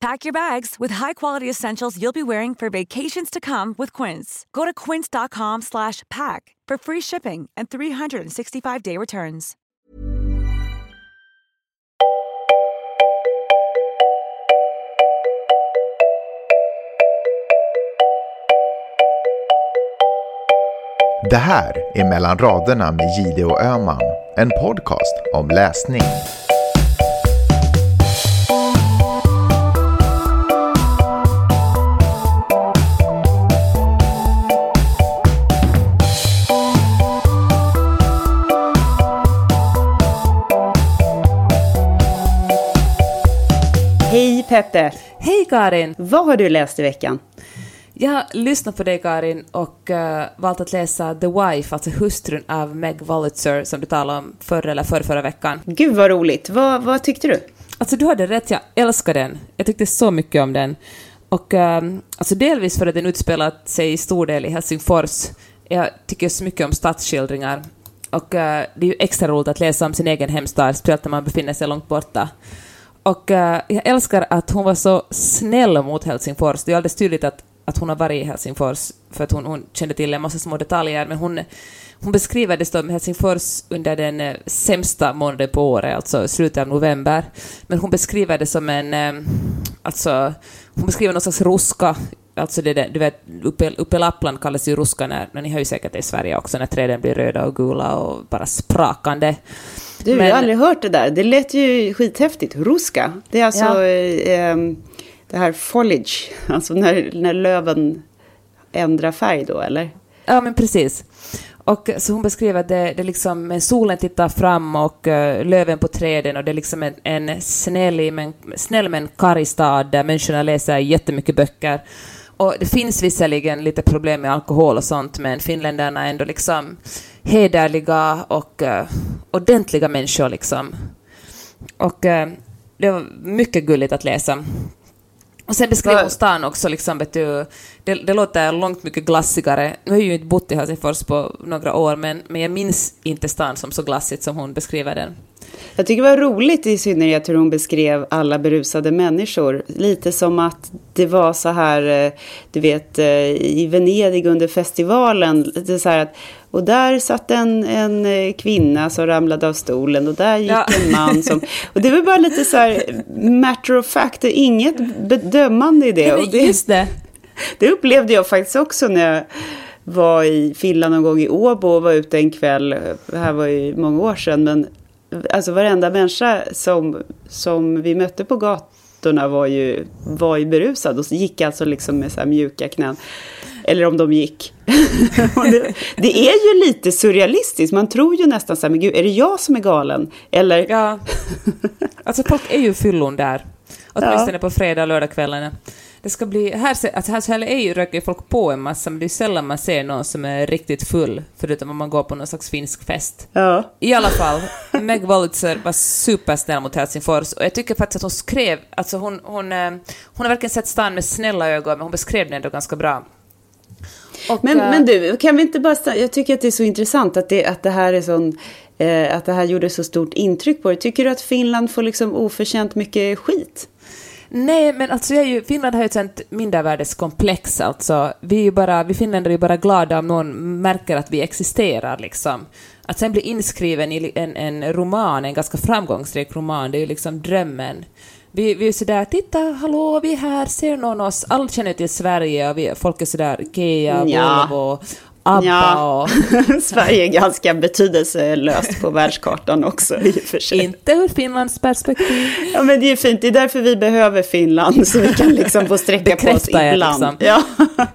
Pack your bags with high-quality essentials you'll be wearing for vacations to come with Quince. Go to quince.com slash pack for free shipping and 365-day returns. Det här är Mellan raderna med Gide och Öman, en podcast om läsning. Hej Peppe! Hej Karin! Vad har du läst i veckan? Jag har lyssnat på dig Karin och uh, valt att läsa The Wife, alltså hustrun av Meg Wolitzer som du talade om förra eller förra, förra veckan. Gud vad roligt. Vad, vad tyckte du? Alltså du hade rätt, jag älskar den. Jag tyckte så mycket om den. Och um, alltså delvis för att den utspelat sig i stor del i Helsingfors. Jag tycker så mycket om stadsskildringar. Och uh, det är ju extra roligt att läsa om sin egen hemstad, speciellt när man befinner sig långt borta. Och uh, jag älskar att hon var så snäll mot Helsingfors. Det är alldeles tydligt att, att hon har varit i Helsingfors för att hon, hon kände till en massa små detaljer, men hon, hon beskriver det som Helsingfors under den eh, sämsta månaden på året, alltså slutet av november. Men hon beskriver det som en... Eh, alltså, hon beskriver någon slags ruska. Alltså det, du vet, uppe, uppe i Lappland kallas ju ruska när, när ni har ju säkert det i Sverige också, när träden blir röda och gula och bara sprakande. Du, Men- jag har aldrig hört det där. Det lät ju skithäftigt. Ruska. Det är alltså Ja. eh, det här foliage. Alltså när, när löven ändrar färg då, eller? Ja, men precis. Och så hon beskriver att det, det är liksom, solen tittar fram och eh, löven på träden och det är liksom en, en snäll, men, snäll men karg stad där människorna läser jättemycket böcker. Och det finns visserligen lite problem med alkohol och sånt, men finländarna är ändå liksom hederliga och uh, ordentliga människor liksom. Och eh, det var mycket gulligt att läsa. Och sen beskrev hon stan också, liksom, vet du, det, det låter långt mycket glassigare. Nu har jag ju inte bott i Helsingfors på några år, men, men jag minns inte stan som så glassigt som hon beskriver den. Jag tycker det var roligt i synnerhet hur hon beskrev alla berusade människor. Lite som att det var så här, eh, du vet, eh, i Venedig under festivalen. Lite så att, och där satt en, en eh, kvinna som ramlade av stolen och där gick Ja. en man som... Och det var bara lite så här matter of fact, det är inget bedömande i det. Och det just det! det upplevde jag faktiskt också när jag var i Finland någon gång i Åbo och var ute en kväll. Det här var ju många år sedan. Men alltså varenda människa som, som vi mötte på gatorna var ju, var ju berusad. Och gick alltså liksom med så här mjuka knän. Eller om de gick. Det, det är ju lite surrealistiskt. Man tror ju nästan så här, men gud, är det jag som är galen? Eller, Ja. Alltså folk är ju fyllon där. Åtminstone på fredag och lördagskvällarna. Det ska bli... Här, alltså här, så här är ju, röker folk på en massa, men det är sällan man ser någon som är riktigt full, förutom om man går på någon slags finsk fest. ja. I alla fall, Meg Wolitzer var supersnäll mot Helsingfors och jag tycker faktiskt att hon skrev, alltså hon, hon, eh, hon har verkligen sett stan med snälla ögon, men hon beskrev den ändå ganska bra. Och, Men, eh, men du, kan vi inte bara... stanna- Jag tycker att det är så intressant att det, att det här är sån... Eh, att det här gjorde så stort intryck på dig. Tycker du att Finland får liksom oförtjänt mycket skit? Nej, men alltså jag är ju, Finland har ju ett sånt mindervärdeskomplex alltså. Vi är ju bara, vi finländare är ju bara glada om någon märker att vi existerar liksom. Att sen bli inskriven i en, en roman, en ganska framgångsrik roman, det är ju liksom drömmen. Vi, vi är sådär, titta, hallå, vi är här, ser någon oss? Alla känner till Sverige och vi, folk är sådär, Ikea, Ja. ABBA Ja. Sverige är ganska betydelselöst på världskartan också i och för sig. Inte ur Finlands perspektiv. Ja men det är fint, det är därför vi behöver Finland, så vi kan liksom få sträcka på oss ibland. liksom. Ja.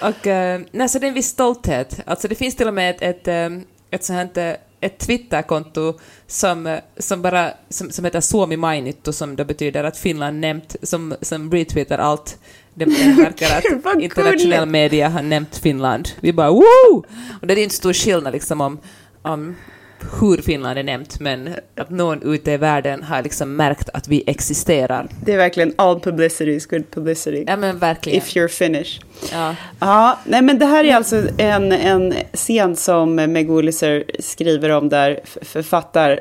Och, eh, nej, så det är en viss stolthet. Alltså det finns till och med ett, ett, eh, ett sånt här, ett Twitterkonto som, eh, som, bara, som, som heter Suomi Mainittu, som då betyder att Finland nämnt, som, som retweetar allt. Det, verkar Vad att internationell media har nämnt Finland. Vi bara woo! Och det är inte stor skillnad liksom om, om hur Finland är nämnt, men att någon ute i världen har liksom märkt att vi existerar. Det är verkligen all publicity is good publicity. Ja men verkligen. If you're Finnish. Ja. Ja, nej men det här är alltså en, en scen som Meg Wolitzer skriver om där författar,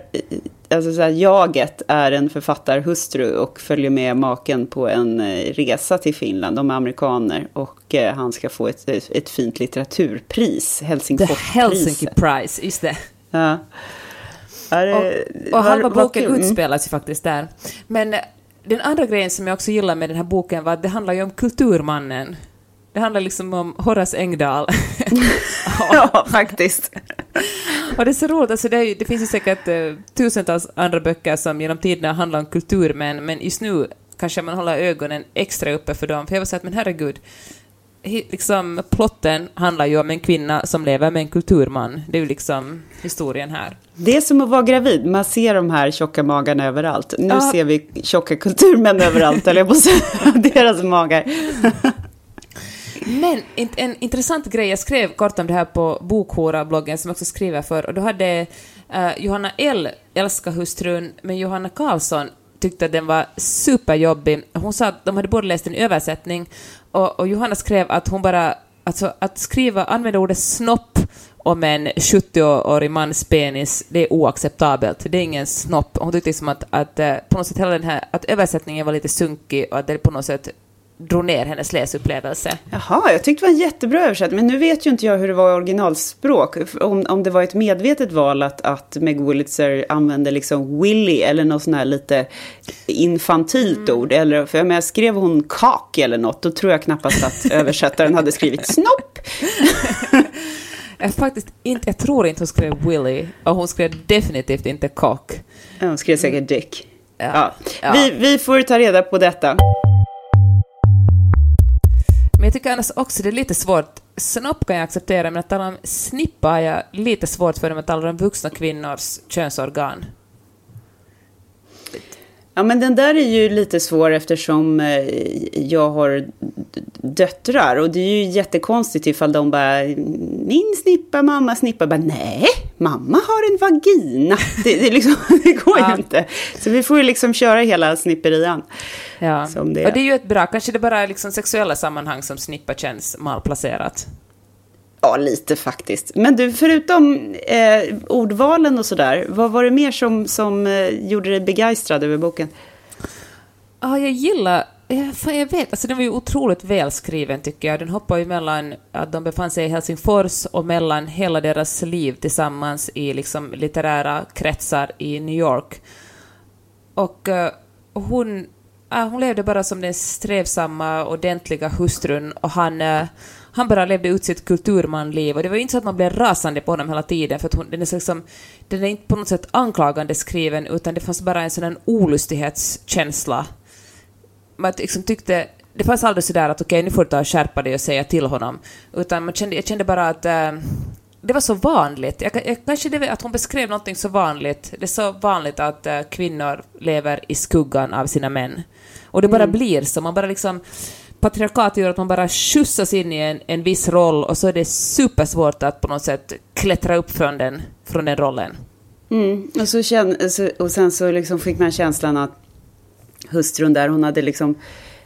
alltså så här, jaget är en författarhustru och följer med maken på en eh, resa till Finland. De är amerikaner och eh, han ska få ett, ett fint litteraturpris, The Helsingforspriset. Helsinki Prize, just det. Ja. Det- Och, och halva boken. Mm. utspelas ju faktiskt där. Men eh, den andra grejen som jag också gillar med den här boken var att det handlar ju om kulturmannen. Det handlar liksom om Horace Engdahl. Ja, faktiskt. och det är så roligt, alltså det, är, det finns ju säkert eh, tusentals andra böcker som genom tiderna handlar om kulturmän, men just nu kanske man håller ögonen extra uppe för dem. För jag var så att, men herregud, liksom, plotten handlar ju om en kvinna som lever med en kulturman. Det är ju liksom historien här. Det är som att vara gravid. Man ser de här tjocka magarna överallt. Nu Ja. ser vi tjocka kulturmän överallt, eller jag säga. Deras magar. Men in- en intressant grej, jag skrev kort om det här på Bokhora-bloggen som jag också skriver för, och då hade eh, Johanna L älskat hustrun, men Johanna Karlsson tyckte att den var superjobbig. Hon sa att de hade både läst en översättning, och, och Johanna skrev att hon bara, alltså att skriva, använda ordet snopp om en 70-årig mans penis, det är oacceptabelt. Det är ingen snopp. Hon tyckte liksom att, att eh, på något sätt hela den här, att översättningen var lite sunkig och att det på något sätt drog ner hennes läsupplevelse. Jaha, jag tyckte det var en jättebra översättning. Men nu vet ju inte jag hur det var i originalspråk. Om, om det var ett medvetet val att, att Meg Wolitzer använde liksom Willy eller något sånt här lite infantilt ord. Eller, för jag menar, skrev hon kak eller något, då tror jag knappast att översättaren hade skrivit snopp. Jag, faktiskt inte, jag tror inte hon skrev Willy, och hon skrev definitivt inte. Ja, Hon skrev säkert Dick. Ja. Ja. Ja. Vi, vi får ta reda på detta. Men jag tycker annars också det är lite svårt. Snopp kan jag acceptera, men att tala om snippa har jag lite svårt för när man talar om vuxna kvinnors könsorgan. Ja, men den där är ju lite svår eftersom eh, jag har döttrar. Och det är ju jättekonstigt ifall de bara, min snippa, mamma snippa. Bara, nej, mamma har en vagina. Det, det, liksom, det går Ja. ju inte. Så vi får ju liksom köra hela snipperian. Ja. Som det är. Och det är ju ett bra, kanske det bara är liksom sexuella sammanhang som snippa känns malplacerat. Ja, lite faktiskt. Men du, förutom eh, ordvalen och sådär, vad var det mer som, som eh, gjorde dig begeistrad över boken? Ja, jag gillar... Jag vet, alltså den var ju otroligt välskriven tycker jag. Den hoppar ju mellan att de befann sig i Helsingfors och mellan hela deras liv tillsammans i liksom litterära kretsar i New York. Och uh, hon, uh, hon levde bara som den strävsamma, ordentliga hustrun och han, uh, han bara levde ut sitt kulturmanliv. Och det var ju inte så att man blev rasande på honom hela tiden, för att hon, den, är liksom, den är inte på något sätt anklagande skriven, utan det fanns bara en sån här olustighetskänsla man liksom tyckte, det fanns aldrig sådär att okej, nu får du ta och skärpa dig och säga till honom. Utan man kände, jag kände bara att eh, det var så vanligt. Jag, jag, kanske det att hon beskrev någonting så vanligt. Det är så vanligt att eh, kvinnor lever i skuggan av sina män. Och det bara blir så. Man bara liksom... Patriarkat gör att man bara skjutsas in i en, en viss roll och så är det supersvårt att på något sätt klättra upp från den, från den rollen. Mm. Och, så känn, och sen så liksom fick man känslan att hustrun där, hon hade liksom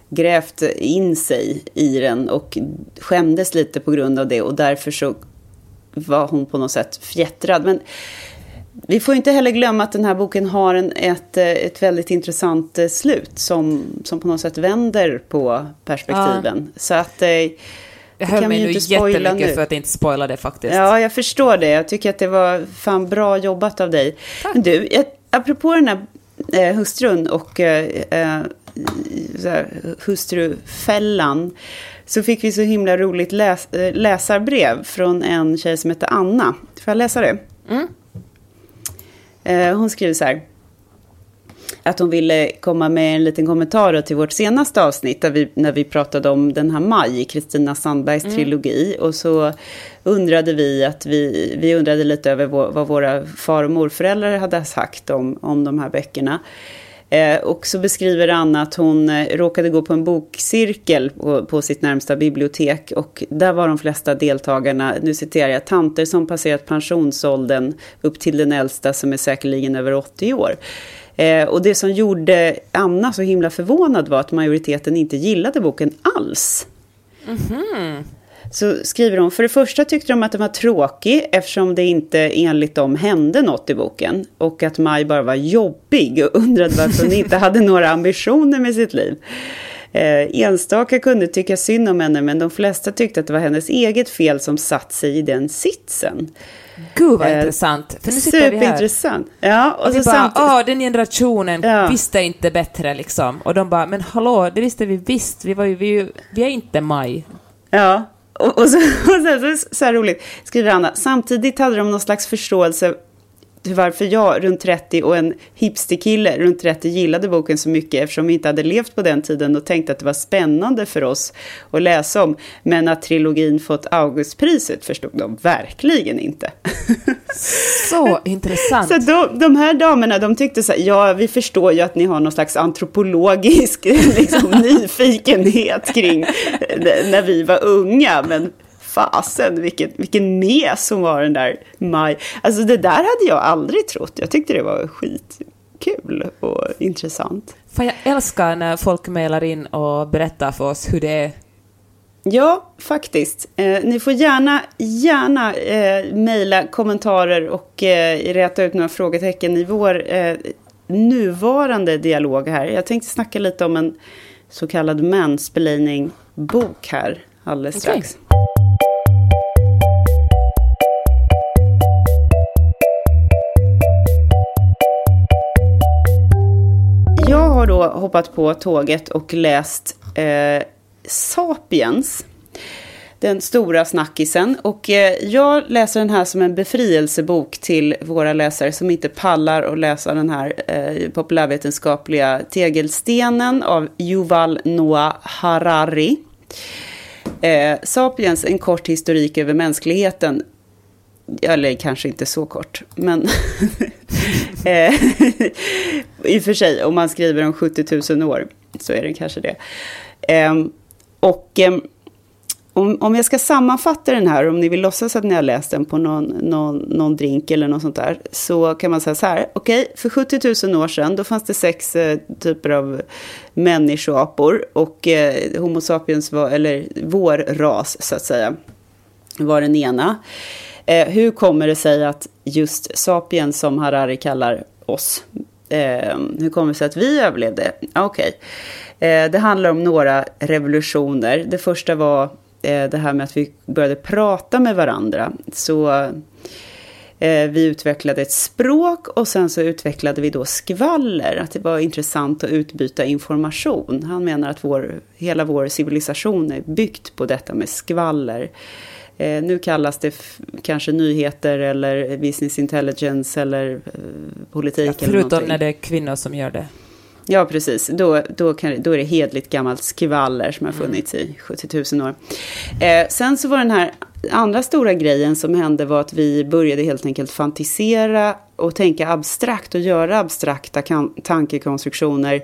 grävt in sig i den och skämdes lite på grund av det och därför så var hon på något sätt fjättrad. Men vi får inte heller glömma att den här boken har en, ett, ett väldigt intressant eh, slut som, som på något sätt vänder på perspektiven. Så att... eh, Jag det höll kan vi mig nu jättemycket nu. för att inte spoila det faktiskt. Ja, jag förstår det. Jag tycker att det var fan bra jobbat av dig. Men du, jag, apropå den här eh, hustrun och eh, eh, så här, hustrufällan. så fick vi så himla roligt läs eh, läsarbrev från en tjej som heter Anna. Får jag läsa det? Mm. Eh, hon skriver så här att hon ville komma med en liten kommentar till vårt senaste avsnitt där vi, när vi pratade om den här Maj, Kristina Sandbergs mm. trilogi. Och så undrade vi att vi, vi undrade lite över vad våra far och morföräldrar hade sagt om, om de här böckerna. Eh, och så beskriver Anna att hon eh, råkade gå på en bokcirkel på, på, sitt närmsta bibliotek. Och där var de flesta deltagarna, nu citerar jag, tanter som passerat pensionsåldern upp till den äldsta som är säkerligen över 80 år. Eh, och det som gjorde Anna så himla förvånad var att majoriteten inte gillade boken alls. Mm -hmm. Så skriver hon, för det första tyckte de att den var tråkig eftersom det inte enligt dem hände något i boken. Och att Maj bara var jobbig och undrade varför hon inte hade några ambitioner med sitt liv. Eh, enstaka kunde tycka synd om henne men de flesta tyckte att det var hennes eget fel som satt sig i den sitsen. Gud vad eh, intressant. För nu sitter superintressant. Vi här. Ja, och, och så bara, samt... åh, den generationen ja. visste inte bättre liksom. Och de bara, men hallå, det visste vi visst. Vi, var ju, vi, vi är inte maj. Ja, och, och, så, och så, så, så roligt, skriver Anna. Samtidigt hade de någon slags förståelse varför jag runt 30 och en hipsterkille runt 30 gillade boken så mycket eftersom vi inte hade levt på den tiden och tänkte att det var spännande för oss att läsa om. Men att trilogin fått Augustpriset förstod de verkligen inte. Så intressant. Så de, de här damerna de tyckte så här, ja vi förstår ju att ni har någon slags antropologisk liksom, nyfikenhet kring när vi var unga, men fasen vilken, vilken mes hon var den där Maj. Alltså det där hade jag aldrig trott. Jag tyckte det var skitkul och intressant. Fan, jag älskar när folk mejlar in och berättar för oss hur det är. Ja, faktiskt. Eh, ni får gärna, gärna eh, mejla kommentarer och eh, räta ut några frågetecken i vår eh, nuvarande dialog här. Jag tänkte snacka lite om en så kallad mansplaining-bok här alldeles strax. Hoppat på tåget och läst eh, Sapiens. Den stora snackisen. Och eh, jag läser den här som en befrielsebok till våra läsare som inte pallar att läsa den här eh, populärvetenskapliga tegelstenen av Yuval Noah Harari. Eh, Sapiens, en kort historik över mänskligheten. Eller kanske inte så kort, men eh, i och för sig, om man skriver om 70 000 år så är det kanske det. Ehm, och ehm, om, om jag ska sammanfatta den här, om ni vill låtsas att ni har läst den på någon, någon, någon drink eller något sånt där, så kan man säga så här, okej, okay, för 70 000 år sedan, då fanns det sex eh, typer av människoapor och eh, Homo sapiens var, eller vår ras så att säga, var den ena. Eh, hur kommer det sig att just sapiens, som Harari kallar oss, eh, hur kommer det sig att vi överlevde? Ah, okej, okay. eh, det handlar om några revolutioner. Det första var Eh, det här med att vi började prata med varandra. Så eh, vi utvecklade ett språk och sen så utvecklade vi då skvaller. Att det var intressant att utbyta information. Han menar att vår, hela vår civilisation är byggt på detta med skvaller. Eh, nu kallas det kanske nyheter eller business intelligence eller eh, politik. Ja, förutom eller när det är kvinnor som gör det. Ja, precis. Då, då, kan, då är det hedligt gammalt skvaller som har mm. funnits i 70 000 år. Eh, sen så var den här andra stora grejen som hände var att vi började helt enkelt fantisera och tänka abstrakt och göra abstrakta tankekonstruktioner eh,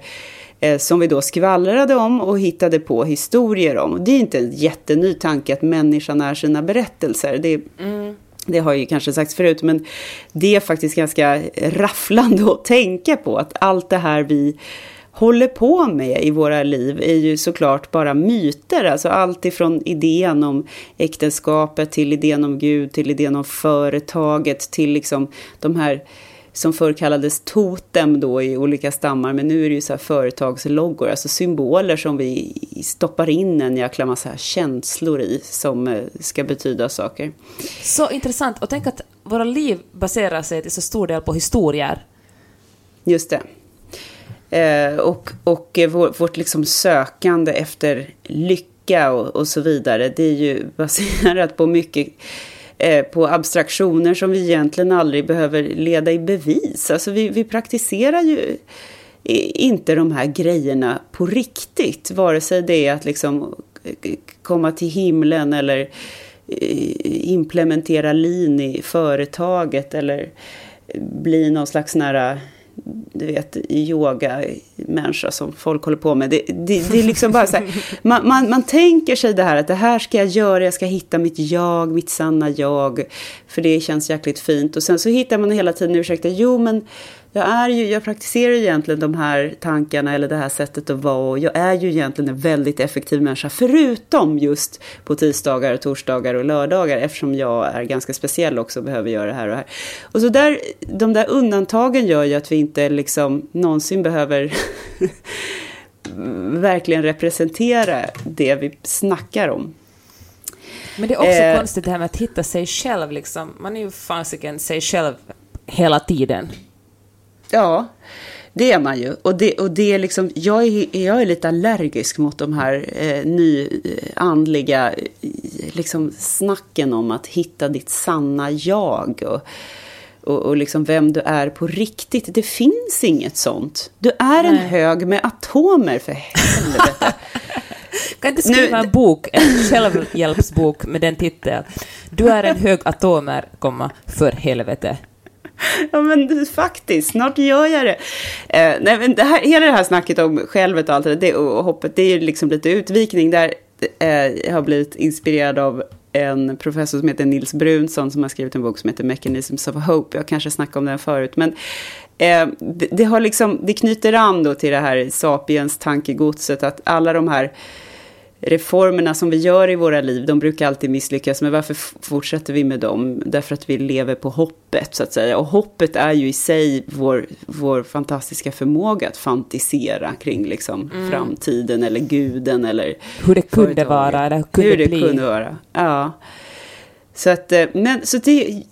som vi då skvallrade om och hittade på historier om. Det är inte en jätteny tanke att människan är sina berättelser. Det mm. Det har ju kanske sagts förut, men det är faktiskt ganska rafflande att tänka på att allt det här vi håller på med i våra liv är ju såklart bara myter. Alltså allt ifrån idén om äktenskapet till idén om Gud, till idén om företaget, till liksom de här som förr kallades totem då i olika stammar, men nu är det ju så här företagsloggor, alltså symboler som vi stoppar in en jäkla massa känslor i som eh, ska betyda saker. Så intressant, och tänk att våra liv baserar sig till så stor del på historier. Just det. Eh, och och vår, vårt liksom sökande efter lycka och, och så vidare. Det är ju baserat på mycket eh, Eh, på abstraktioner som vi egentligen aldrig behöver leda i bevis. Alltså vi, vi praktiserar ju inte de här grejerna på riktigt. Vare sig det är att liksom eh, komma till himlen eller eh, implementera lin i företaget eller bli någon slags nära du vet, yoga-människa som folk håller på med. Det, det, det är liksom bara så här, man, man, man, tänker sig det här att det här ska jag göra, jag ska hitta mitt jag, mitt sanna jag, för det känns jäkligt fint. Och sen så hittar man hela tiden ursäkter, jo men jag, är ju, jag praktiserar ju egentligen de här tankarna eller det här sättet att vara och jag är ju egentligen en väldigt effektiv människa förutom just på tisdagar, torsdagar och lördagar eftersom jag är ganska speciell också och behöver göra det här och här. Och så där, de där undantagen gör ju att vi inte liksom någonsin behöver verkligen representera det vi snackar om. Men det är också eh, konstigt det här med att hitta sig själv liksom. Man är ju fasiken sig själv hela tiden. Ja, det är man ju. Och det, och det är liksom, jag, är, jag är lite allergisk mot de här eh, nyandliga eh, liksom snacken om att hitta ditt sanna jag. Och, och, och liksom vem du är på riktigt. Det finns inget sånt. Du är Nej. en hög med atomer för helvete. kan inte skriva nu, en bok, en självhjälpsbok med den titeln. Du är en hög atomer, komma, för helvete. ja, men faktiskt, snart gör jag det. Eh, nej, men det här, hela det här snacket om självet och allt det, det och hoppet, det är ju liksom lite utvikning där eh, jag har blivit inspirerad av en professor som heter Nils Brunsson som har skrivit en bok som heter Mechanisms of Hope. Jag kanske snackade om den förut, men eh, det, det, har liksom, det knyter an då till det här sapiens tankegodset att alla de här reformerna som vi gör i våra liv, de brukar alltid misslyckas. Men varför fortsätter vi med dem? Därför att vi lever på hoppet, så att säga. Och hoppet är ju i sig vår, vår fantastiska förmåga att fantisera kring liksom, mm. framtiden eller guden eller Hur det kunde företaget. vara, eller kunde Hur det bli. kunde vara, ja. Så, att, eh, men, så det,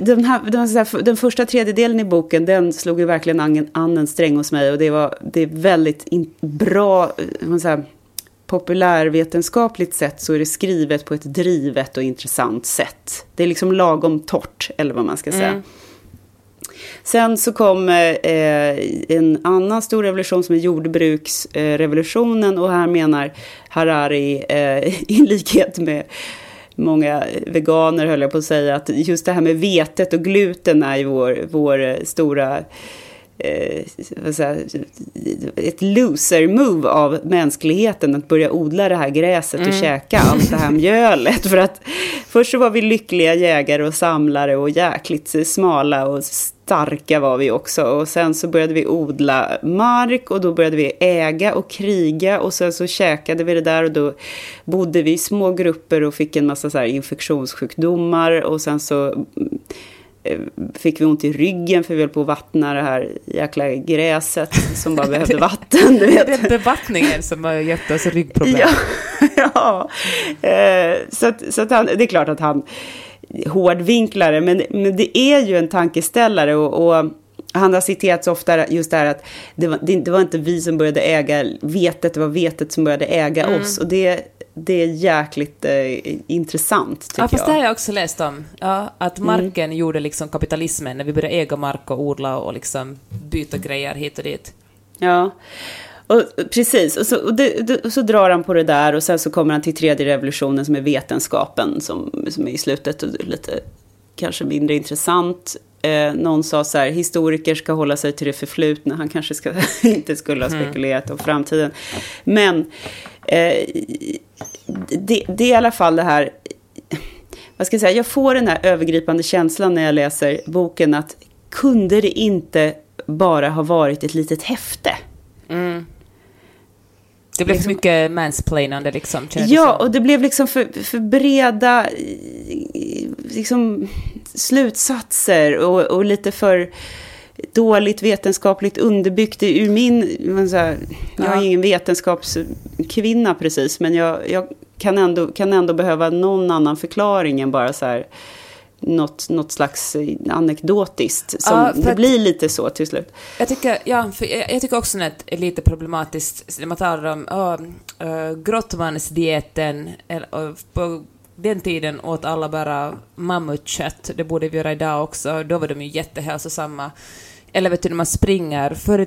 den, här, den, här, den första tredjedelen i boken, den slog ju verkligen an, an en sträng hos mig. Och det, var, det är väldigt in, bra, man säger, populärvetenskapligt sett så är det skrivet på ett drivet och intressant sätt. Det är liksom lagom torrt, eller vad man ska säga. Mm. Sen så kom eh, en annan stor revolution som är jordbruksrevolutionen eh, och här menar Harari eh, i likhet med många veganer höll jag på att säga att just det här med vetet och gluten är ju vår, vår stora eh, ett loser-move av mänskligheten att börja odla det här gräset och mm. käka allt det här mjölet. För att först så var vi lyckliga jägare och samlare och jäkligt smala och starka var vi också. Och sen så började vi odla mark och då började vi äga och kriga och sen så käkade vi det där och då bodde vi i små grupper och fick en massa så infektionssjukdomar och sen så Eh, fick vi ont i ryggen för vi höll på att vattna det här jäkla gräset som bara behövde vatten. Du vet. Det är bevattningen som har gett oss ryggproblem. Ja, ja. Eh, så, att, så att han, det är klart att han hårdvinklare, men, men det är ju en tankeställare och, och han har citerats ofta just det här att det var, det, det var, inte vi som började äga vetet, det var vetet som började äga mm. oss. Och det, det är jäkligt eh, intressant, tycker ja, fast jag. det har jag också läst om. Ja, att mm. marken mm. gjorde liksom kapitalismen, när vi började äga mark och odla och liksom byta grejer hit och dit. Ja, och, precis. Och så, och det, och så drar han på det där och sen så kommer han till tredje revolutionen som är vetenskapen som, som är i slutet och lite kanske mindre intressant. Eh, någon sa så här, historiker ska hålla sig till det förflutna. Han kanske ska, inte skulle ha mm. spekulerat mm. om framtiden. Men eh, det, det, är i alla fall det här, vad ska jag säga, jag får den här övergripande känslan när jag läser boken att kunde det inte bara ha varit ett litet häfte? Mm. Det blev liksom, mycket mansplainande liksom. Ja, och det blev liksom för, för breda liksom, slutsatser och, och lite för dåligt vetenskapligt underbyggt. Ur min, här, jag är ingen vetenskapskvinna precis, men jag, jag, kan, ändå, kan ändå behöva någon annan förklaring än bara så här något, något slags eh, anekdotiskt. Som, Ja, det blir lite så till slut. Jag tycker, ja, för jag, jag tycker också att det är lite problematiskt när man talar om oh, uh, grottmansdieten. eller, och På den tiden åt alla bara mammutkött. Det borde vi göra idag också. Då var de ju jättehälsosamma. Eller vet du, när man springer. Förr i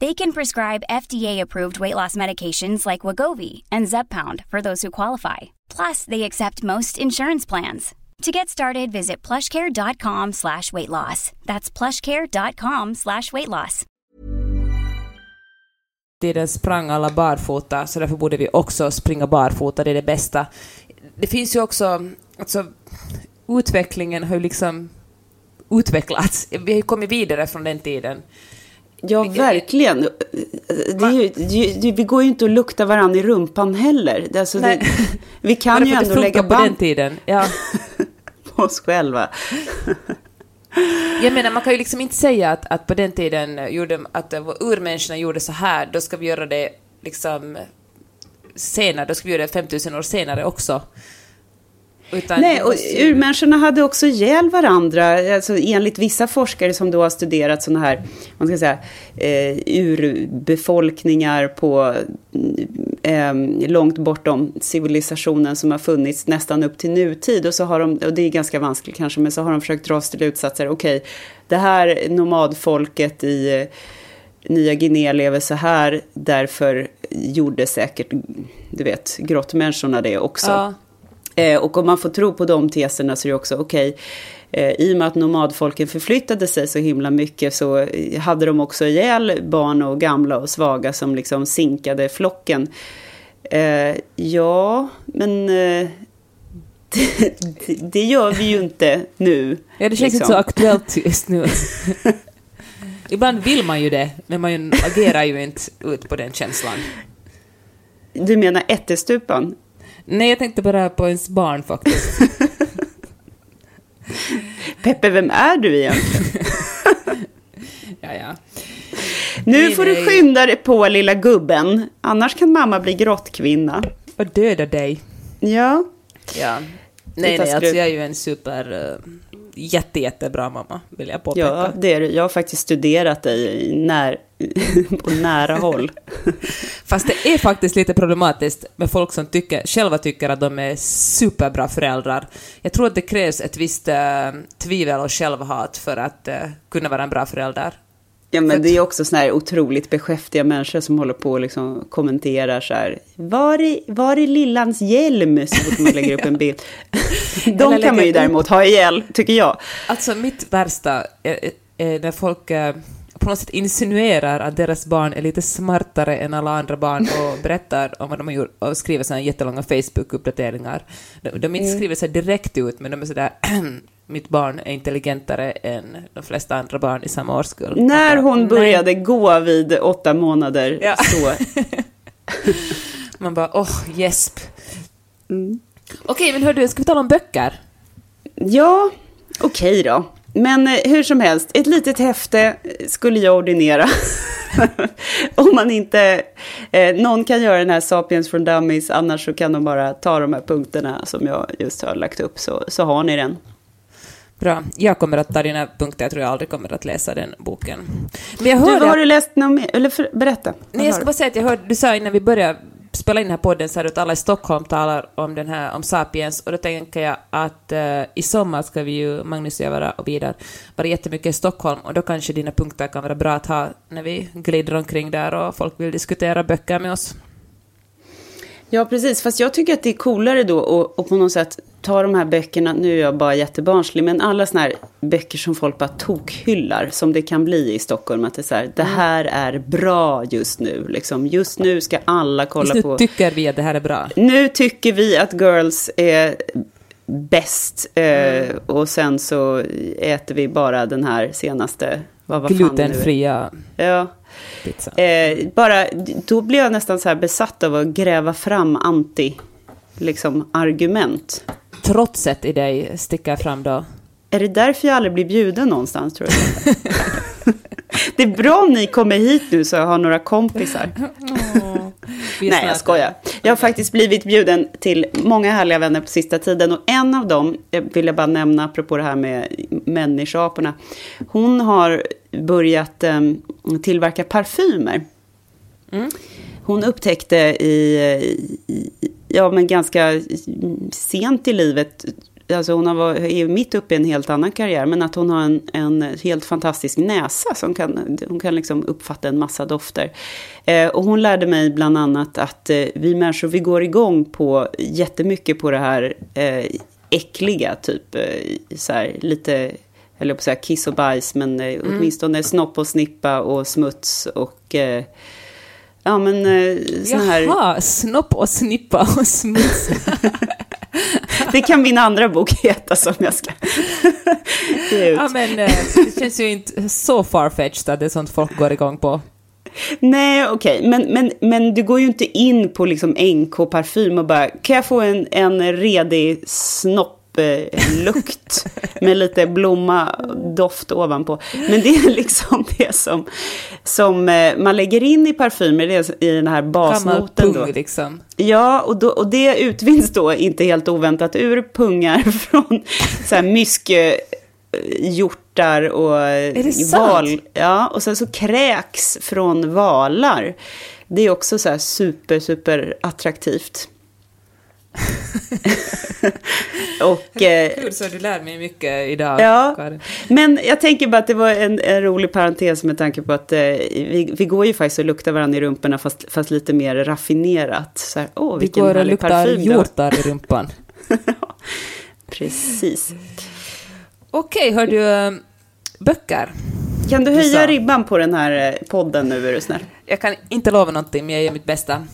They can prescribe FDA-approved weight loss medications like Wagovi and Zeppound for those who qualify. Plus, they accept most insurance plans. To get started, visit plushcare.com slash weight loss. That's plushcare.com slash weight loss. tiden sprang alla barfota, så därför borde vi också springa barfota, det är det bästa. Det finns ju också, alltså, utvecklingen har ju liksom utvecklats. Vi har ju kommit vidare från den tiden. Ja, verkligen. Det är ju, det, det, vi går ju inte och luktar varandra i rumpan heller. Det, alltså, det, vi kan det ju att ändå det lägga funkar på den band tiden. Ja. på oss själva. Jag menar, man kan ju liksom inte säga att, att på den tiden gjorde, att eh, urmänniskorna gjorde så här, då ska vi göra det liksom senare, då ska vi göra det 5000 år senare också. Utan Nej, och urmänniskorna hade också ihjäl varandra. Alltså, enligt vissa forskare som då har studerat sådana här, man ska säga, eh, urbefolkningar på eh, långt bortom civilisationen som har funnits nästan upp till nutid. Och så har de, och det är ganska vanskligt kanske, men så har de försökt dra slutsatser. Okej, det här nomadfolket i eh, Nya Guinea lever så här, därför gjorde säkert, du vet, grottmänniskorna det också. Ja. Eh, och om man får tro på de teserna så är det också okej. Eh, I och med att nomadfolken förflyttade sig så himla mycket så eh, hade de också ihjäl barn och gamla och svaga som liksom sinkade flocken. Eh, ja, men eh, det, det, gör vi ju inte nu. Ja, det känns inte liksom. så aktuellt just nu. Ibland vill man ju det, men man agerar ju inte ut på den känslan. Du menar ättestupan? Nej, jag tänkte bara på ens barn faktiskt. Peppe, vem är du egentligen? Ja, ja. Nu Nej, får du nej. skynda dig på lilla gubben, annars kan mamma bli grottkvinna. Och döda dig. Ja, Ja. Nej, nej, alltså jag är ju en super... Uh, jätte, jättebra mamma, vill jag påpeka. Ja, det är. Jag har faktiskt studerat dig i när, på nära håll. Fast det är faktiskt lite problematiskt med folk som tycker, själva tycker att de är superbra föräldrar. Jag tror att det krävs ett visst eh, tvivel och självhat för att eh, kunna vara en bra förälder. Ja, men det är också såna här otroligt beskäftiga människor som håller på och liksom kommenterar så här. Var är, var är lillans hjälm? Så fort man lägger upp en bild. De kan man ju däremot ha ihjäl, tycker jag. Alltså mitt värsta är, är när folk eh, på något sätt insinuerar att deras barn är lite smartare än alla andra barn och berättar om vad de har gjort och skriver sådana jättelånga Facebook-uppdateringar. De, de inte skriver så direkt ut, men de är sådär mitt barn är intelligentare än de flesta andra barn i samma årskull. När bara, hon nej. började gå vid åtta månader Ja. så... Man bara, åh, gäsp. Mm. Okej, men hördu, ska vi tala om böcker? Ja, okej då. men eh, hur som helst, ett litet häfte skulle jag ordinera. Om man inte... Eh, någon kan göra den här Sapiens from Dummies, annars så kan de bara ta de här punkterna som jag just har lagt upp, så, så har ni den. Bra. Jag kommer att ta dina punkter. Jag tror jag aldrig kommer att läsa den boken. Men jag hörde... Du, har du läst något mer? Eller för, berätta. Nej, jag ska bara säga att jag hörde, du sa innan vi började spela in den här podden så att alla i Stockholm talar om den här, om Sapiens, och då tänker jag att uh, i sommar ska vi ju, Magnus och jag vara, och Vidar, vara jättemycket i Stockholm, och då kanske dina punkter kan vara bra att ha när vi glider omkring där och folk vill diskutera böcker med oss. Ja, precis. Fast jag tycker att det är coolare då att på något sätt ta de här böckerna, nu är jag bara jättebarnslig, men alla såna här böcker som folk bara tokhyllar, som det kan bli i Stockholm, att det är så här, det mm. här är bra just nu, liksom. Just nu ska alla kolla just på... nu tycker vi att det här är bra. Nu tycker vi att Girls är bäst, eh, mm. och sen så äter vi bara den här senaste, vad var Glutenfria. Ja. Eh, bara, då blir jag nästan så här besatt av att gräva fram anti liksom, argument. Trotset i dig sticker fram då? Är det därför jag aldrig blir bjuden någonstans, tror du? det är bra om ni kommer hit nu så jag har några kompisar. Oh, Nej, jag skojar. Jag har faktiskt blivit bjuden till många härliga vänner på sista tiden. Och en av dem, vill jag bara nämna apropå det här med människoaporna. Hon har börjat um, tillverka parfymer. Mm. Hon upptäckte i, i, ja, men ganska sent i livet, alltså hon har, är mitt uppe i en helt annan karriär, men att hon har en, en helt fantastisk näsa som kan, hon kan liksom uppfatta en massa dofter. Eh, och hon lärde mig bland annat att eh, vi människor, vi går igång på jättemycket på det här eh, äckliga, typ eh, så här, lite eller på att säga kiss och bajs, men eh, mm. åtminstone snopp och snippa och smuts och eh, Ja, men eh, sån här... Jaha, snopp och snippa och smuts. det kan min andra bok heta som jag ska ge ut. Ja, men eh, det känns ju inte så farfetched att det är sånt folk går igång på. Nej, okej, okay. men, men, men du går ju inte in på liksom NK parfym och bara, kan jag få en, en redig snopp lukt med lite blomma-doft ovanpå. Men det är liksom det som, som eh, man lägger in i parfymer, det är i den här basnoten. Pung liksom. Ja, och, då, och det utvinns då inte helt oväntat ur pungar från så här myske hjortar och val. Ja, och sen så kräks från valar. Det är också så här super, super attraktivt. och, eh, Kul, så du lär mig mycket idag. Ja, Karin. men jag tänker bara att det var en, en rolig parentes med tanke på att eh, vi, vi går ju faktiskt och luktar varandra i rumporna fast, fast lite mer raffinerat. Så här, åh, vi går och luktar hjortar i rumpan. Precis. Okej, hör du, eh, böcker. Kan du höja ribban på den här eh, podden nu, är du snäll? Jag kan inte lova någonting, men jag gör mitt bästa.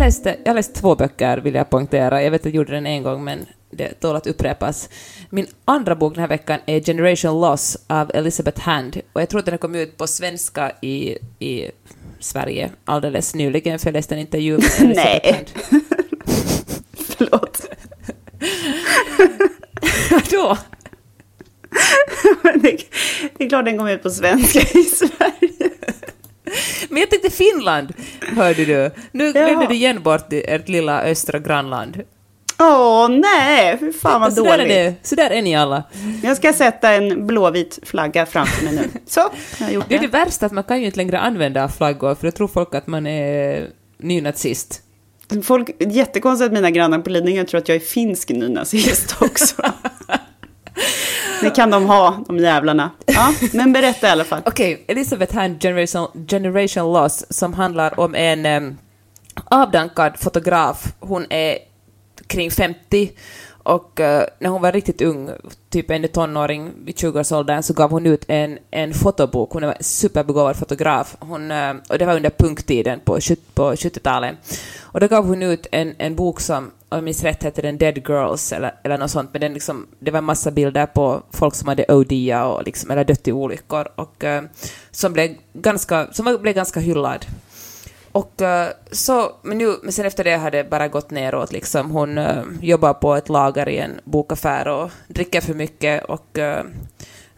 Läste, jag läste två böcker, vill jag poängtera. Jag vet att jag gjorde den en gång, men det tål att upprepas. Min andra bok den här veckan är Generation Loss av Elizabeth Hand. Och jag tror att den kommit ut på svenska i, i Sverige alldeles nyligen, för jag läste en intervju med Elizabeth Nej. Hand. Förlåt. Vadå? det, det är klart den kom ut på svenska i Sverige. Men jag tänkte Finland, hörde du. Nu glömde du igen bort ert lilla östra grannland. Åh nej, fy fan vad dåligt. Är det. Så där är ni alla. Jag ska sätta en blåvit flagga framför mig nu. Så, jag har gjort det. Det är det värsta att man kan ju inte längre använda flaggor, för då tror folk att man är nynazist. Folk, jättekonstigt att mina grannar på Lidingö tror att jag är finsk nynazist också. Det kan de ha, de jävlarna. Ja, men berätta i alla fall. Okej, okay, Elisabeth Hand, Generation, Generation Loss, som handlar om en um, avdankad fotograf. Hon är kring 50 och uh, när hon var riktigt ung, typ en tonåring vid 20-årsåldern, så gav hon ut en, en fotobok. Hon är en superbegåvad fotograf. Hon, uh, och det var under punktiden på, på 70-talet. Och då gav hon ut en, en bok som, om jag minns rätt, hette den Dead Girls eller, eller något sånt. Men den liksom, det var en massa bilder på folk som hade OD och liksom, eller dött i olyckor och uh, som, blev ganska, som blev ganska hyllad. Och eh, så, men, nu, men sen efter det har det bara gått neråt. Liksom. Hon uh, jobbar på ett lager i en bokaffär och dricker för mycket och uh,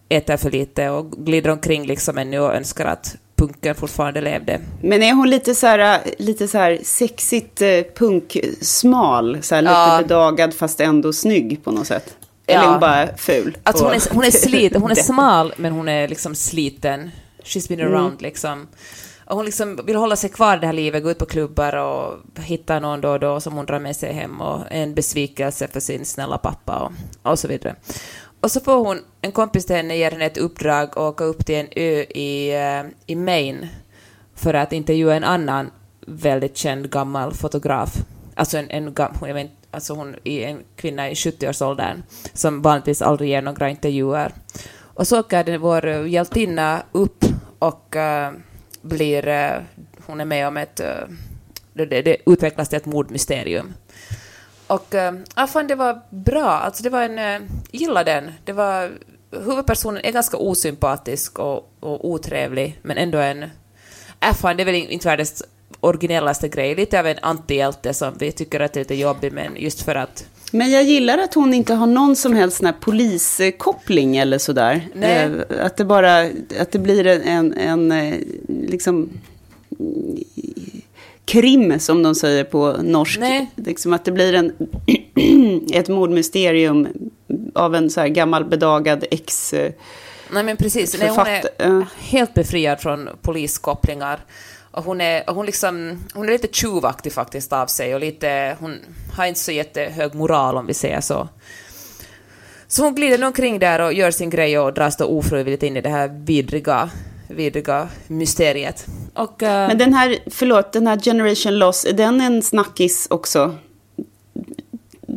äter för lite och glider omkring liksom ännu och önskar att punken fortfarande levde. Men är hon lite så här, lite så här sexigt punksmal? Så här, lite ja. bedagad fast ändå snygg på något sätt? Eller ja. är hon bara ful? Alltså hon, är, hon är sliten, hon är smal men hon är liksom sliten. She's been around mm. liksom. Och hon liksom vill hålla sig kvar i det här livet, gå ut på klubbar och hitta någon då och då som hon drar med sig hem och en besvikelse för sin snälla pappa och, och så vidare. Och så får hon, en kompis till henne ger henne ett uppdrag att åka upp till en ö i, eh, i Maine för att intervjua en annan väldigt känd gammal fotograf. Alltså en, en jag vet, alltså hon är en kvinna i 70-årsåldern som vanligtvis aldrig ger några intervjuer. Och så åker vår hjältinna upp och uh, blir, uh, hon är med om ett, uh, det, det, utvecklas till ett mordmysterium. Och uh, ja, fan, det var bra, alltså det var en, uh, gillade den. Det var, huvudpersonen är ganska osympatisk och, och otrevlig, men ändå en, äh, fan, det är väl inte världens originellaste grej, lite av en antihjälte som vi tycker att det är lite jobbig, men just för att men jag gillar att hon inte har någon som helst sån poliskoppling eller sådär. Eh, att det bara, att det blir en, en, en liksom krim som de säger på norsk. Nej. Liksom att det blir en, ett mordmysterium av en så här gammal bedagad ex Nej men precis, Nej, hon är helt befriad från poliskopplingar. Och hon är, hon, liksom, hon är lite tjuvaktig faktiskt av sig och lite, hon har inte så jättehög moral om vi säger så. Så hon glider omkring där och gör sin grej och dras då ofrivilligt in i det här vidriga, vidriga mysteriet. Och, uh, Men den här, förlåt, den här Generation Loss, är den en snackis också?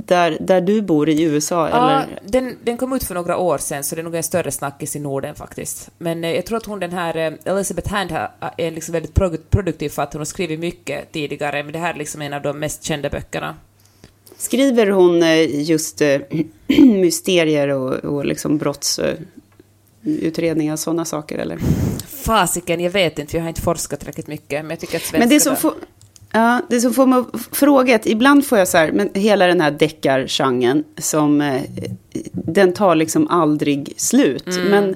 där, där du bor i USA? Ja, eller? Den, den kom ut för några år sedan, så det är nog en större snackis i Norden faktiskt. Men eh, jag tror att hon, den här eh, Elizabeth Hand, är liksom väldigt produktiv för att hon har skrivit mycket tidigare, men det här är liksom en av de mest kända böckerna. Skriver hon eh, just äh, mysterier och, och liksom brottsutredningar, sådana saker, eller? Fasiken, jag vet inte, för jag har inte forskat tillräckligt mycket, men jag tycker att svenska... Men det som får, Ja, det som får mig att fråga, ibland får jag så här, men hela den här deckargenren som, eh, den tar liksom aldrig slut. Mm. Men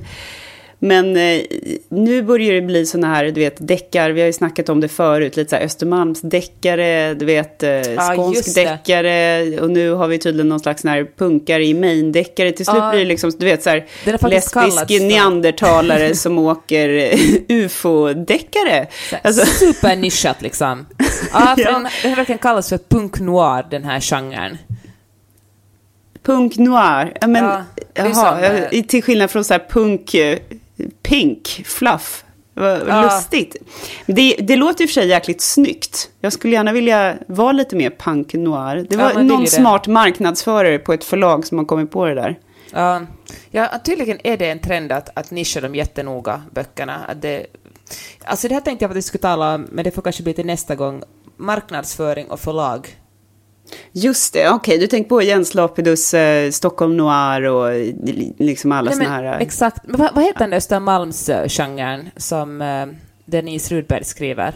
men eh, nu börjar det bli sådana här, du vet, deckar, vi har ju snackat om det förut, lite så här Östermalmsdeckare, du vet, eh, skånsk ah, deckare, och nu har vi tydligen någon slags här punkare i Maine-deckare. Till slut ah, blir det liksom, du vet, så här lesbisk neandertalare som åker eh, ufo-deckare. Alltså. Supernischat liksom. För ja. Den har verkligen kallats för punk noir, den här genren. Punk noir, ja, men, ja, jaha, till skillnad från så här punk pink, fluff. Ja. lustigt. Det, det låter i och för sig jäkligt snyggt. Jag skulle gärna vilja vara lite mer punk noir. Det var ja, någon smart marknadsförare på ett förlag som har kommit på det där. Ja, ja tydligen är det en trend att, att nischa dem jättenoga, böckerna. Att det, alltså det här tänkte jag att vi skulle tala om, men det får kanske bli till nästa gång. Marknadsföring och förlag. Just det, okej, okay. du tänker på Jens Lapidus eh, Stockholm Noir och liksom alla sådana här... Eh, exakt, men vad, vad heter den Östermalmsgenren som eh, Denise Rudberg skriver?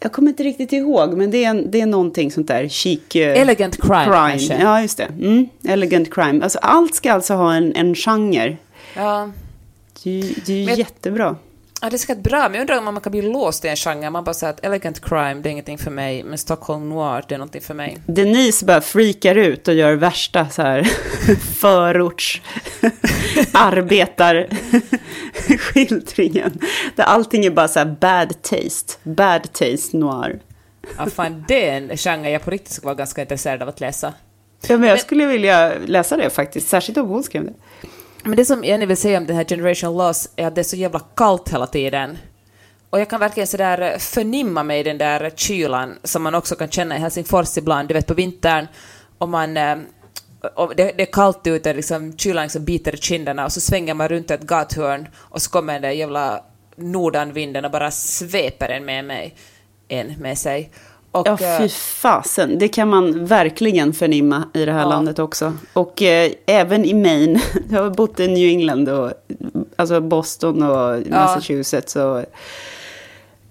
Jag kommer inte riktigt ihåg, men det är, det är någonting sånt där chic... Eh, Elegant crime, crime. Kanske. Ja, just det. Mm, elegant crime. Alltså, allt ska alltså ha en, en genre. Ja. Det, det är ju men, jättebra. Ja, det är säkert bra, men jag undrar om man kan bli låst i en genre. Man bara säger att elegant crime, det är ingenting för mig, men Stockholm noir, det är någonting för mig. Denise bara freakar ut och gör värsta så här förorts arbetarskildringen. Där allting är bara så här bad taste, bad taste noir. Ja, fan, det är en genre jag på riktigt skulle vara ganska intresserad av att läsa. Ja, men jag skulle vilja läsa det faktiskt, särskilt om hon skrev det. Men det som Jenny vill säga om den här generation loss är att det är så jävla kallt hela tiden. Och jag kan verkligen sådär eh, förnimma mig i den där kylan som man också kan känna i Helsingfors ibland, du vet på vintern, om man eh, och det, det, är kallt ute, liksom, kylan liksom biter i kinderna och så svänger man runt ett gathörn och så kommer den där jävla nordanvinden och bara sveper en med, mig, en med sig. Och, ja, fy eh, fasen. Det kan man verkligen förnimma i det här ja. landet också. Och eh, även i Maine. Jag har bott i New England och alltså Boston och Massachusetts. Och,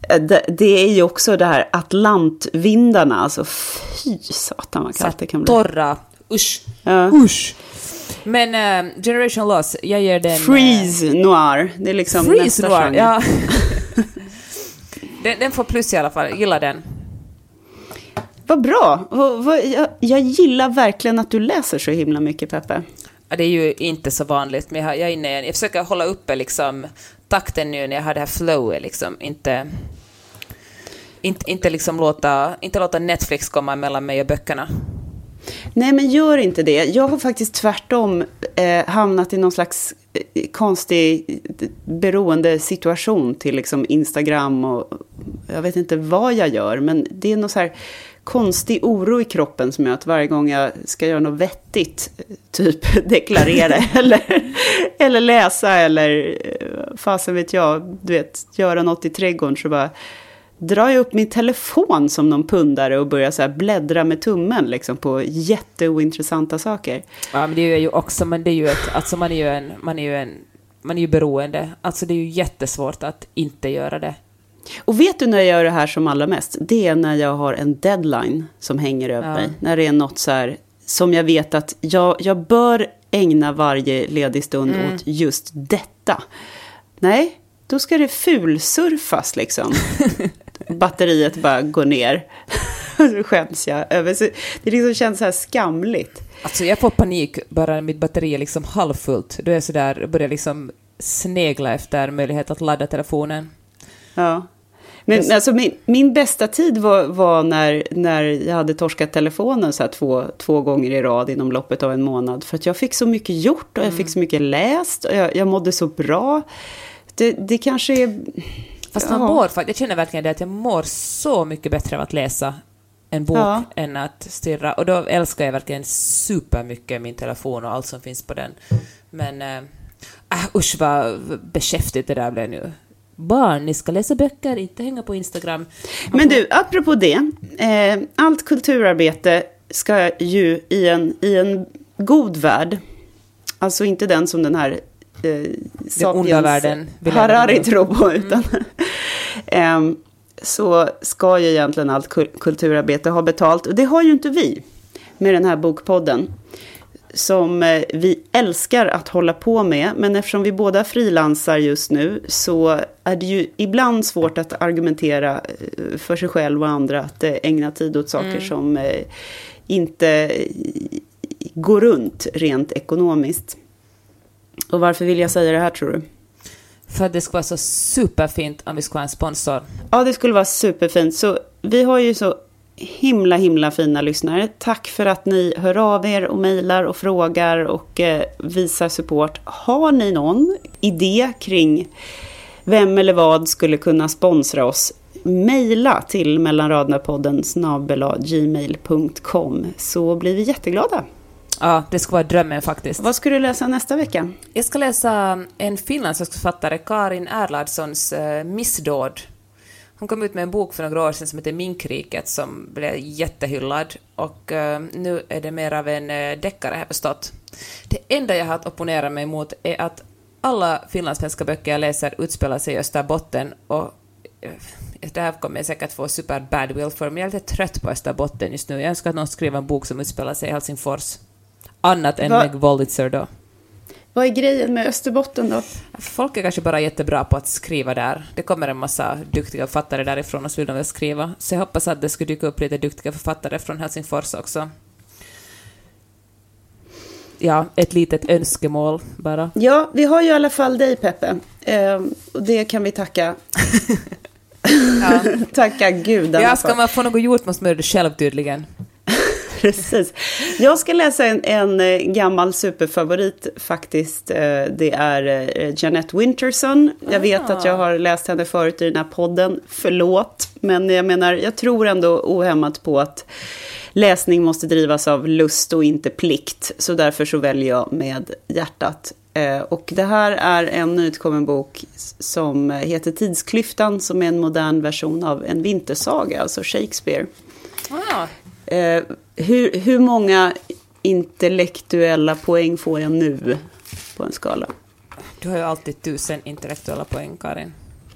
Eh, det, det är ju också det här Atlantvindarna, alltså fy satan vad kallt det kan bli. Torra, usch, Ja. usch. Men eh, Generation Loss, jag ger den... Freeze noir, det är liksom Freeze nästa Noir, genre. ja. den, den får plus i alla fall, jag gillar den. Vad bra! Vad, vad, jag, jag gillar verkligen att du läser så himla mycket, Peppe. Ja, det är ju inte så vanligt, men jag, är inne, jag försöker hålla uppe liksom, takten nu när jag har det här flowet. Liksom. Inte, inte, inte, liksom låta, inte låta Netflix komma mellan mig och böckerna. Nej, men gör inte det. Jag har faktiskt tvärtom eh, hamnat i någon slags eh, konstig eh, beroende situation till liksom Instagram och jag vet inte vad jag gör, men det är någon så här konstig oro i kroppen som gör att varje gång jag ska göra något vettigt, typ deklarera eller, eller läsa eller eh, fasen vet jag, du vet, göra något i trädgården så bara drar jag upp min telefon som någon pundare och börjar så bläddra med tummen liksom på jätteointressanta saker. Ja, men det är ju också, men det är ju ett, alltså man är ju en, man är ju en, man är ju beroende. Alltså det är ju jättesvårt att inte göra det. Och vet du när jag gör det här som allra mest? Det är när jag har en deadline som hänger över Ja. mig. När det är något så här som jag vet att jag, jag bör ägna varje ledig stund Mm. åt just detta. Nej, då ska det fulsurfas liksom. Batteriet bara går ner. så skäms jag över. Så det liksom känns så här skamligt. Alltså jag får panik bara mitt batteri är liksom halvfullt. Då är jag sådär, börjar liksom snegla efter möjlighet att ladda telefonen. Ja. Men alltså, min, min bästa tid var, var när, när jag hade torskat telefonen så här två, två gånger i rad inom loppet av en månad. För att jag fick så mycket gjort och jag fick så mycket läst och jag, jag mådde så bra. Det, det kanske är... Fast man mår faktiskt, jag känner verkligen det att jag mår så mycket bättre av att läsa en bok Ja. än att stirra. Och då älskar jag verkligen supermycket min telefon och allt som finns på den. Men äh, äh, usch vad beskäftigt det där blev nu. Barn, ni ska läsa böcker, inte hänga på Instagram. Men du, apropå det. Eh, allt kulturarbete ska ju i en, i en god värld, alltså inte den som den här eh, i Harari tror på, utan Ehm, så ska ju egentligen allt kul- kulturarbete ha betalt. Och det har ju inte vi med den här bokpodden. Som eh, vi älskar att hålla på med. Men eftersom vi båda frilansar just nu så är det ju ibland svårt att argumentera eh, för sig själv och andra att eh, ägna tid åt saker som eh, inte går runt rent ekonomiskt. Och varför vill jag säga det här tror du? För att det ska vara så superfint om vi ska ha en sponsor. Ja, det skulle vara superfint. Så vi har ju så himla, himla fina lyssnare. Tack för att ni hör av er och mejlar och frågar och eh, visar support. Har ni någon idé kring vem eller vad skulle kunna sponsra oss? Mejla till mellanraderna-podden gmail.com så blir vi jätteglada. Ja, det ska vara drömmen faktiskt. Vad ska du läsa nästa vecka? Jag ska läsa en finländsk författare, Karin Erlandssons eh, Missdåd. Hon kom ut med en bok för några år sedan som heter Minkriket som blev jättehyllad och eh, nu är det mer av en eh, deckare har jag förstått. Det enda jag har att opponera mig mot är att alla finlandssvenska böcker jag läser utspelar sig i Österbotten och eh, det här kommer jag säkert få super badwill för, men jag är lite trött på Österbotten just nu. Jag önskar att någon skriver en bok som utspelar sig i Helsingfors. Annat än Va- Meg Wolitzer då. Vad är grejen med Österbotten då? Folk är kanske bara jättebra på att skriva där. Det kommer en massa duktiga författare därifrån och så vill de väl skriva. Så jag hoppas att det skulle dyka upp lite duktiga författare från Helsingfors också. Ja, ett litet önskemål bara. Ja, vi har ju i alla fall dig Peppe. Ehm, och det kan vi tacka. tacka gudarna Ja, ska man få något gjort måste man göra det själv tydligen. Precis. Jag ska läsa en, en eh, gammal superfavorit faktiskt. Eh, Det är eh, Jeanette Winterson. Jag vet att jag har läst henne förut i den här podden. Förlåt. Men jag menar, jag tror ändå ohämmat på att läsning måste drivas av lust och inte plikt. Så därför så väljer jag med hjärtat. Och det här är en nyutkommen bok som heter Tidsklyftan, som är en modern version av en vintersaga, alltså Shakespeare. Ah, Eh, hur, hur många intellektuella poäng får jag nu på en skala? du har ju alltid tusen intellektuella poäng, Karin.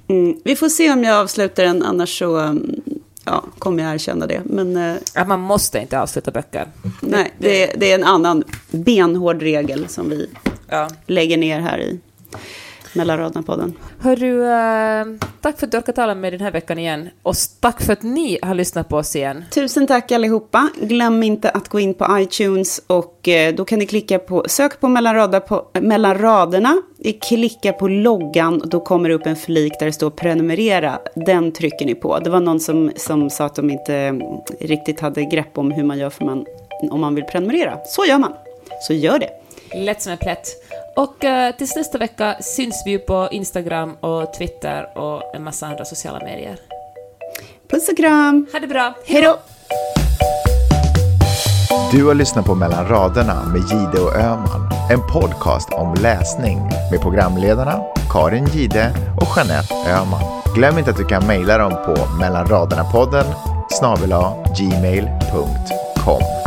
Mm, vi får se om jag avslutar den, annars så um, ja, kommer jag erkänna det. Men, uh, Att man måste inte avsluta böcker. nej, det, det är en annan benhård regel som vi Ja. lägger ner här i mellan raderna-podden. Hörru, uh, tack för att du orkade tala med den här veckan igen. Och tack för att ni har lyssnat på oss igen. Tusen tack allihopa. Glöm inte att gå in på iTunes och eh, då kan ni klicka på, sök på mellan, på, mellan raderna, klicka på loggan, då kommer det upp en flik där det står prenumerera. Den trycker ni på. Det var någon som, som sa att de inte mm, riktigt hade grepp om hur man gör för man, om man vill prenumerera. Så gör man. Så gör det. Lätt som en plätt. Och uh, tills nästa vecka syns vi ju på Instagram och Twitter och en massa andra sociala medier. Puss och kram. Ha det bra. Hej då. Du har lyssnat på Mellan raderna med Gide och Öman. En podcast om läsning med programledarna Karin Gide och Jeanette Öman. Glöm inte att du kan mejla dem på mellanraderna-podden snabel gmail.com.